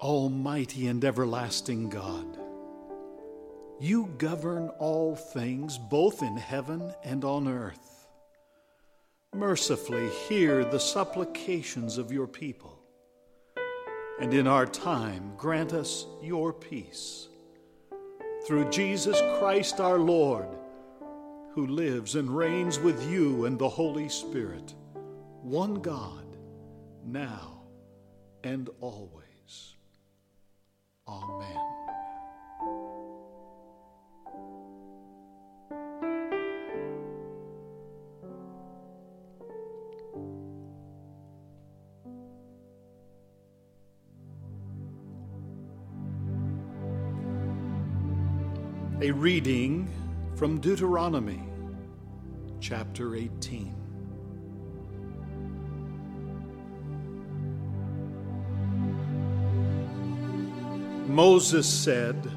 Almighty and everlasting God, you govern all things both in heaven and on earth. Mercifully hear the supplications of your people, and in our time grant us your peace. Through Jesus Christ our Lord, who lives and reigns with you and the Holy Spirit, one God, now and always. Amen. A reading from Deuteronomy chapter 18. Moses said,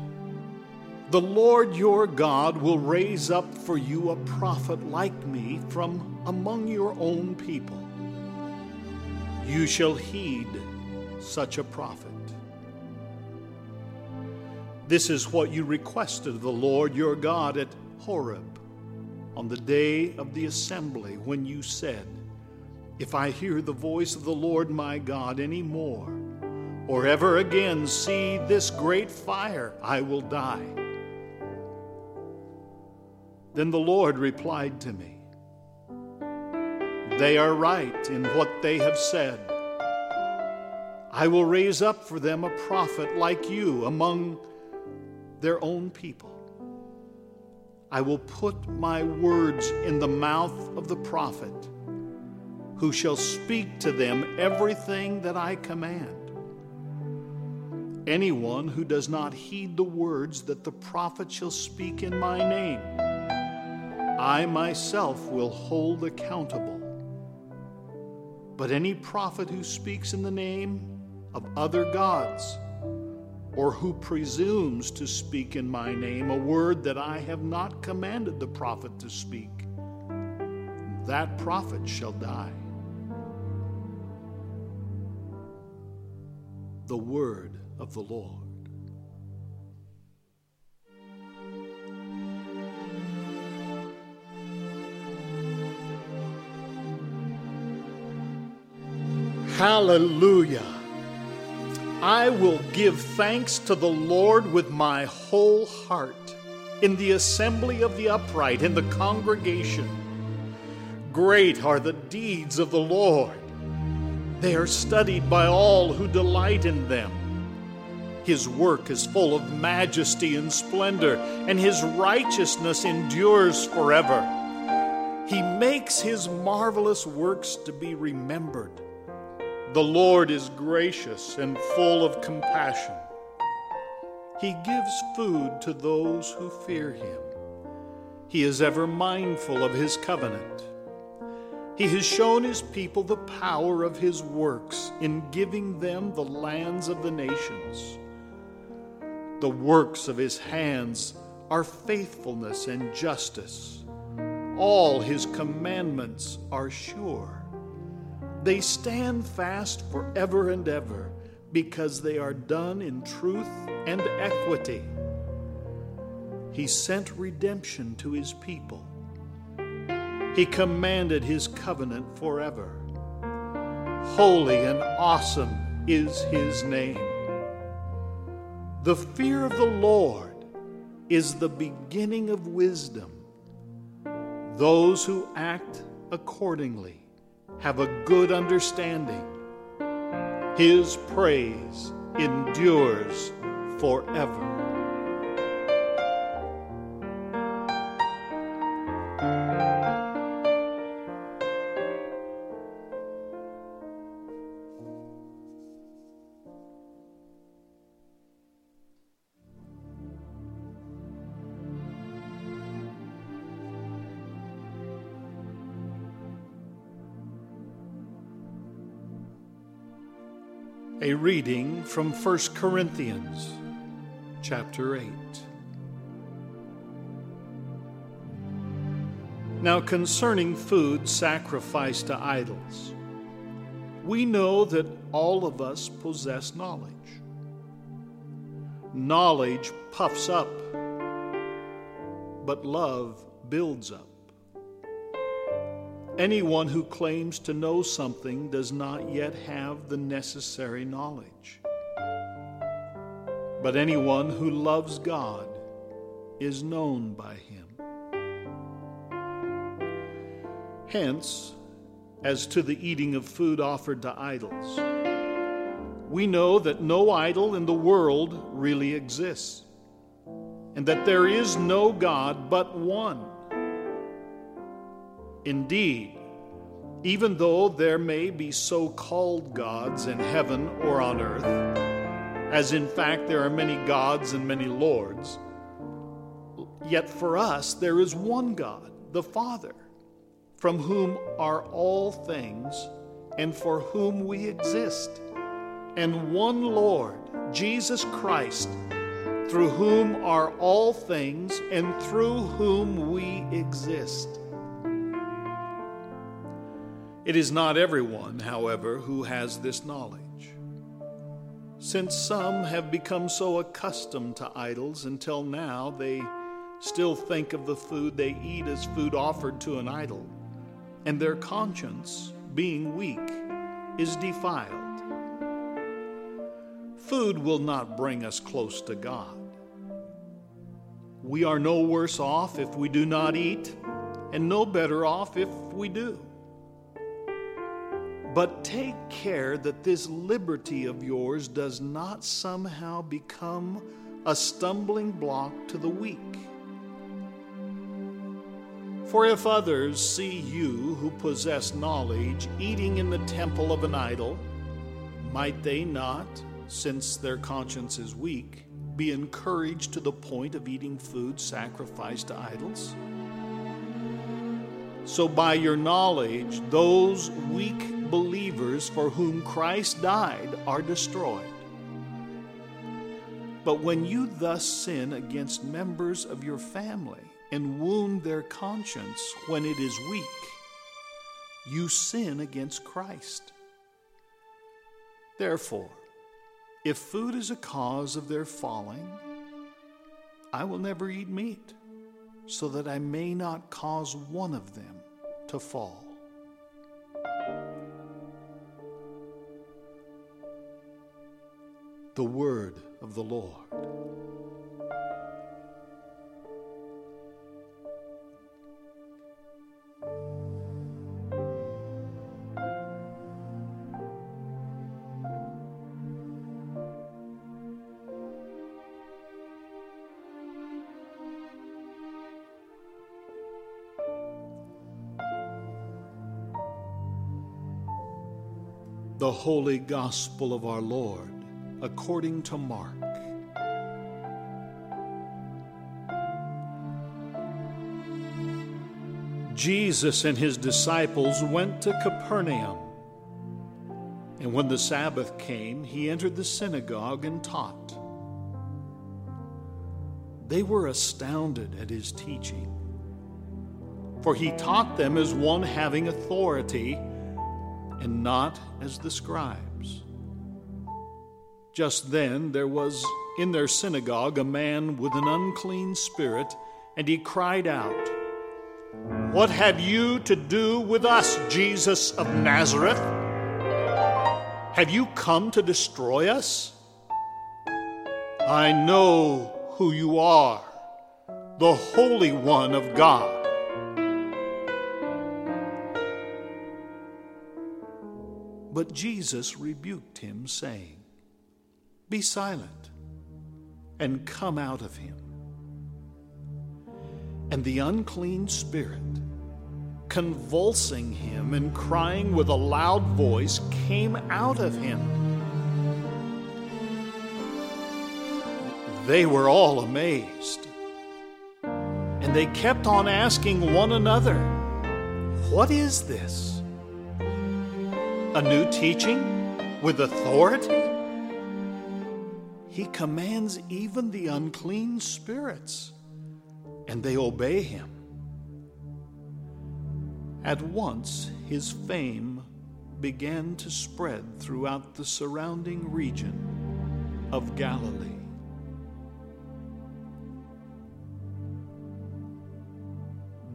The Lord your God will raise up for you a prophet like me from among your own people. You shall heed such a prophet. This is what you requested of the Lord your God at Horeb on the day of the assembly when you said, If I hear the voice of the Lord my God any more, or ever again see this great fire, I will die. Then the Lord replied to me, They are right in what they have said. I will raise up for them a prophet like you among their own people. I will put my words in the mouth of the prophet, who shall speak to them everything that I command. Anyone who does not heed the words that the prophet shall speak in my name, I myself will hold accountable. But any prophet who speaks in the name of other gods, or who presumes to speak in my name a word that I have not commanded the prophet to speak, that prophet shall die. The word of the Lord. Hallelujah. I will give thanks to the Lord with my whole heart in the assembly of the upright, in the congregation. Great are the deeds of the Lord. They are studied by all who delight in them. His work is full of majesty and splendor, and his righteousness endures forever. He makes his marvelous works to be remembered. The Lord is gracious and full of compassion. He gives food to those who fear him. He is ever mindful of his covenant. He has shown his people the power of his works in giving them the lands of the nations. The works of his hands are faithfulness and justice. All his commandments are sure. They stand fast forever and ever because they are done in truth and equity. He sent redemption to his people. He commanded his covenant forever. Holy and awesome is his name. The fear of the Lord is the beginning of wisdom. Those who act accordingly have a good understanding. His praise endures forever. A reading from 1 Corinthians chapter 8. Now, concerning food sacrificed to idols, we know that all of us possess knowledge. Knowledge puffs up, but love builds up. Anyone who claims to know something does not yet have the necessary knowledge. But anyone who loves God is known by him. Hence, as to the eating of food offered to idols, we know that no idol in the world really exists, and that there is no God but one. Indeed, even though there may be so called gods in heaven or on earth, as in fact there are many gods and many lords, yet for us there is one God, the Father, from whom are all things and for whom we exist, and one Lord, Jesus Christ, through whom are all things and through whom we exist. It is not everyone, however, who has this knowledge. Since some have become so accustomed to idols until now they still think of the food they eat as food offered to an idol, and their conscience, being weak, is defiled. Food will not bring us close to God. We are no worse off if we do not eat, and no better off if we do. But take care that this liberty of yours does not somehow become a stumbling block to the weak. For if others see you who possess knowledge eating in the temple of an idol, might they not, since their conscience is weak, be encouraged to the point of eating food sacrificed to idols? So, by your knowledge, those weak believers for whom Christ died are destroyed. But when you thus sin against members of your family and wound their conscience when it is weak, you sin against Christ. Therefore, if food is a cause of their falling, I will never eat meat, so that I may not cause one of them to fall. The word of the Lord. The Holy Gospel of our Lord according to Mark. Jesus and his disciples went to Capernaum. And when the Sabbath came, he entered the synagogue and taught. They were astounded at his teaching, for he taught them as one having authority and not as the scribes. Just then there was in their synagogue a man with an unclean spirit, and he cried out, What have you to do with us, Jesus of Nazareth? Have you come to destroy us? I know who you are, the Holy One of God. But Jesus rebuked him, saying, be silent and come out of him. And the unclean spirit, convulsing him and crying with a loud voice, came out of him. They were all amazed. And they kept on asking one another, What is this? A new teaching with authority? He commands even the unclean spirits, and they obey him. At once his fame began to spread throughout the surrounding region of Galilee.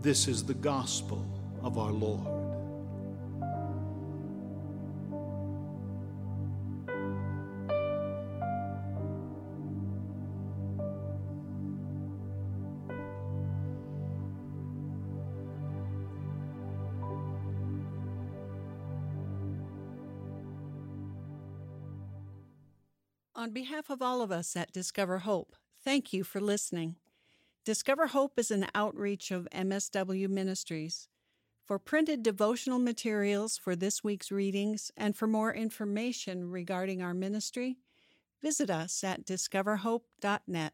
This is the gospel of our Lord. On behalf of all of us at Discover Hope, thank you for listening. Discover Hope is an outreach of MSW Ministries. For printed devotional materials for this week's readings and for more information regarding our ministry, visit us at discoverhope.net.